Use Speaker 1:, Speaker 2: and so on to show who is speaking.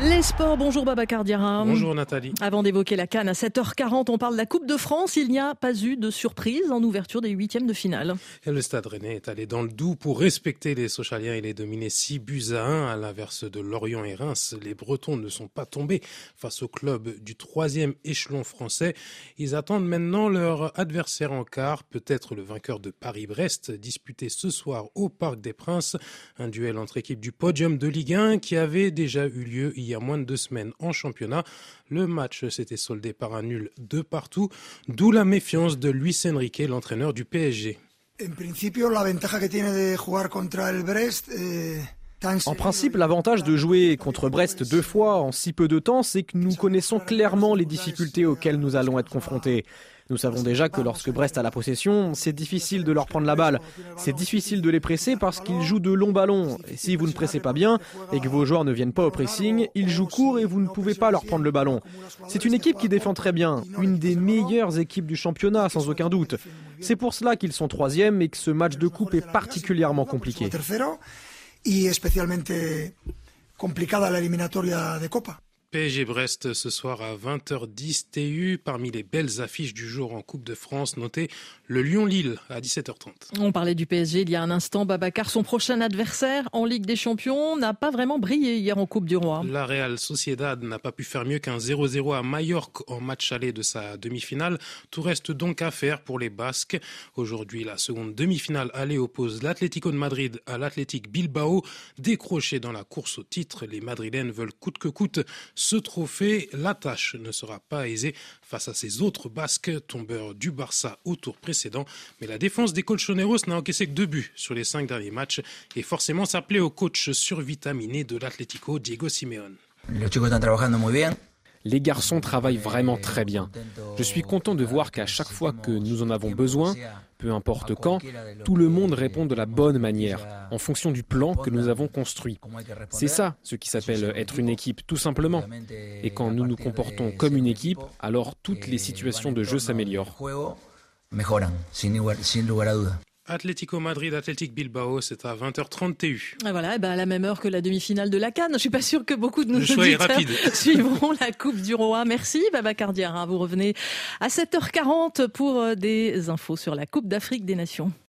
Speaker 1: Les sports, bonjour Babacar Diarra.
Speaker 2: Bonjour Nathalie.
Speaker 1: Avant d'évoquer la Cannes à 7h40, on parle de la Coupe de France. Il n'y a pas eu de surprise en ouverture des huitièmes de finale.
Speaker 2: Et le Stade Rennais est allé dans le doux pour respecter les Sochaliens et les dominer 6 buts à 1. À l'inverse de Lorient et Reims, les Bretons ne sont pas tombés face au club du troisième échelon français. Ils attendent maintenant leur adversaire en quart, peut-être le vainqueur de Paris-Brest, disputé ce soir au Parc des Princes. Un duel entre équipes du podium de Ligue 1 qui avait déjà eu lieu hier il y a moins de deux semaines en championnat. Le match s'était soldé par un nul de partout, d'où la méfiance de Luis Enrique, l'entraîneur du PSG.
Speaker 3: En principe, l'avantage de jouer contre Brest deux fois en si peu de temps, c'est que nous connaissons clairement les difficultés auxquelles nous allons être confrontés. Nous savons déjà que lorsque Brest a la possession, c'est difficile de leur prendre la balle. C'est difficile de les presser parce qu'ils jouent de longs ballons. Et si vous ne pressez pas bien et que vos joueurs ne viennent pas au pressing, ils jouent court et vous ne pouvez pas leur prendre le ballon. C'est une équipe qui défend très bien, une des meilleures équipes du championnat sans aucun doute. C'est pour cela qu'ils sont troisième et que ce match de coupe est particulièrement compliqué.
Speaker 2: PSG Brest ce soir à 20h10 TU. Parmi les belles affiches du jour en Coupe de France, notez le Lyon-Lille à 17h30.
Speaker 1: On parlait du PSG il y a un instant. Babacar, son prochain adversaire en Ligue des Champions, n'a pas vraiment brillé hier en Coupe du Roi.
Speaker 2: La Real Sociedad n'a pas pu faire mieux qu'un 0-0 à Majorque en match aller de sa demi-finale. Tout reste donc à faire pour les Basques. Aujourd'hui, la seconde demi-finale aller oppose l'Atlético de Madrid à l'Athletic Bilbao. Décroché dans la course au titre, les Madrilènes veulent coûte que coûte ce trophée. La tâche ne sera pas aisée face à ces autres Basques, tombeurs du Barça au tour précédent. Mais la défense des Colchoneros n'a encaissé que deux buts sur les cinq derniers matchs et forcément s'appelait au coach survitaminé de l'Atlético, Diego Simeone.
Speaker 3: Les garçons travaillent vraiment très bien. Je suis content de voir qu'à chaque fois que nous en avons besoin, peu importe quand, tout le monde répond de la bonne manière, en fonction du plan que nous avons construit. C'est ça ce qui s'appelle être une équipe, tout simplement. Et quand nous nous comportons comme une équipe, alors toutes les situations de jeu s'améliorent.
Speaker 2: Atlético Madrid, Atlético Bilbao, c'est à 20h30 TU.
Speaker 1: Ah voilà, eh ben à la même heure que la demi-finale de la Cannes. Je suis pas sûr que beaucoup de nos auditeurs suivront la Coupe du Roi. Merci, Baba Cardiara. Vous revenez à 7h40 pour euh, des infos sur la Coupe d'Afrique des Nations.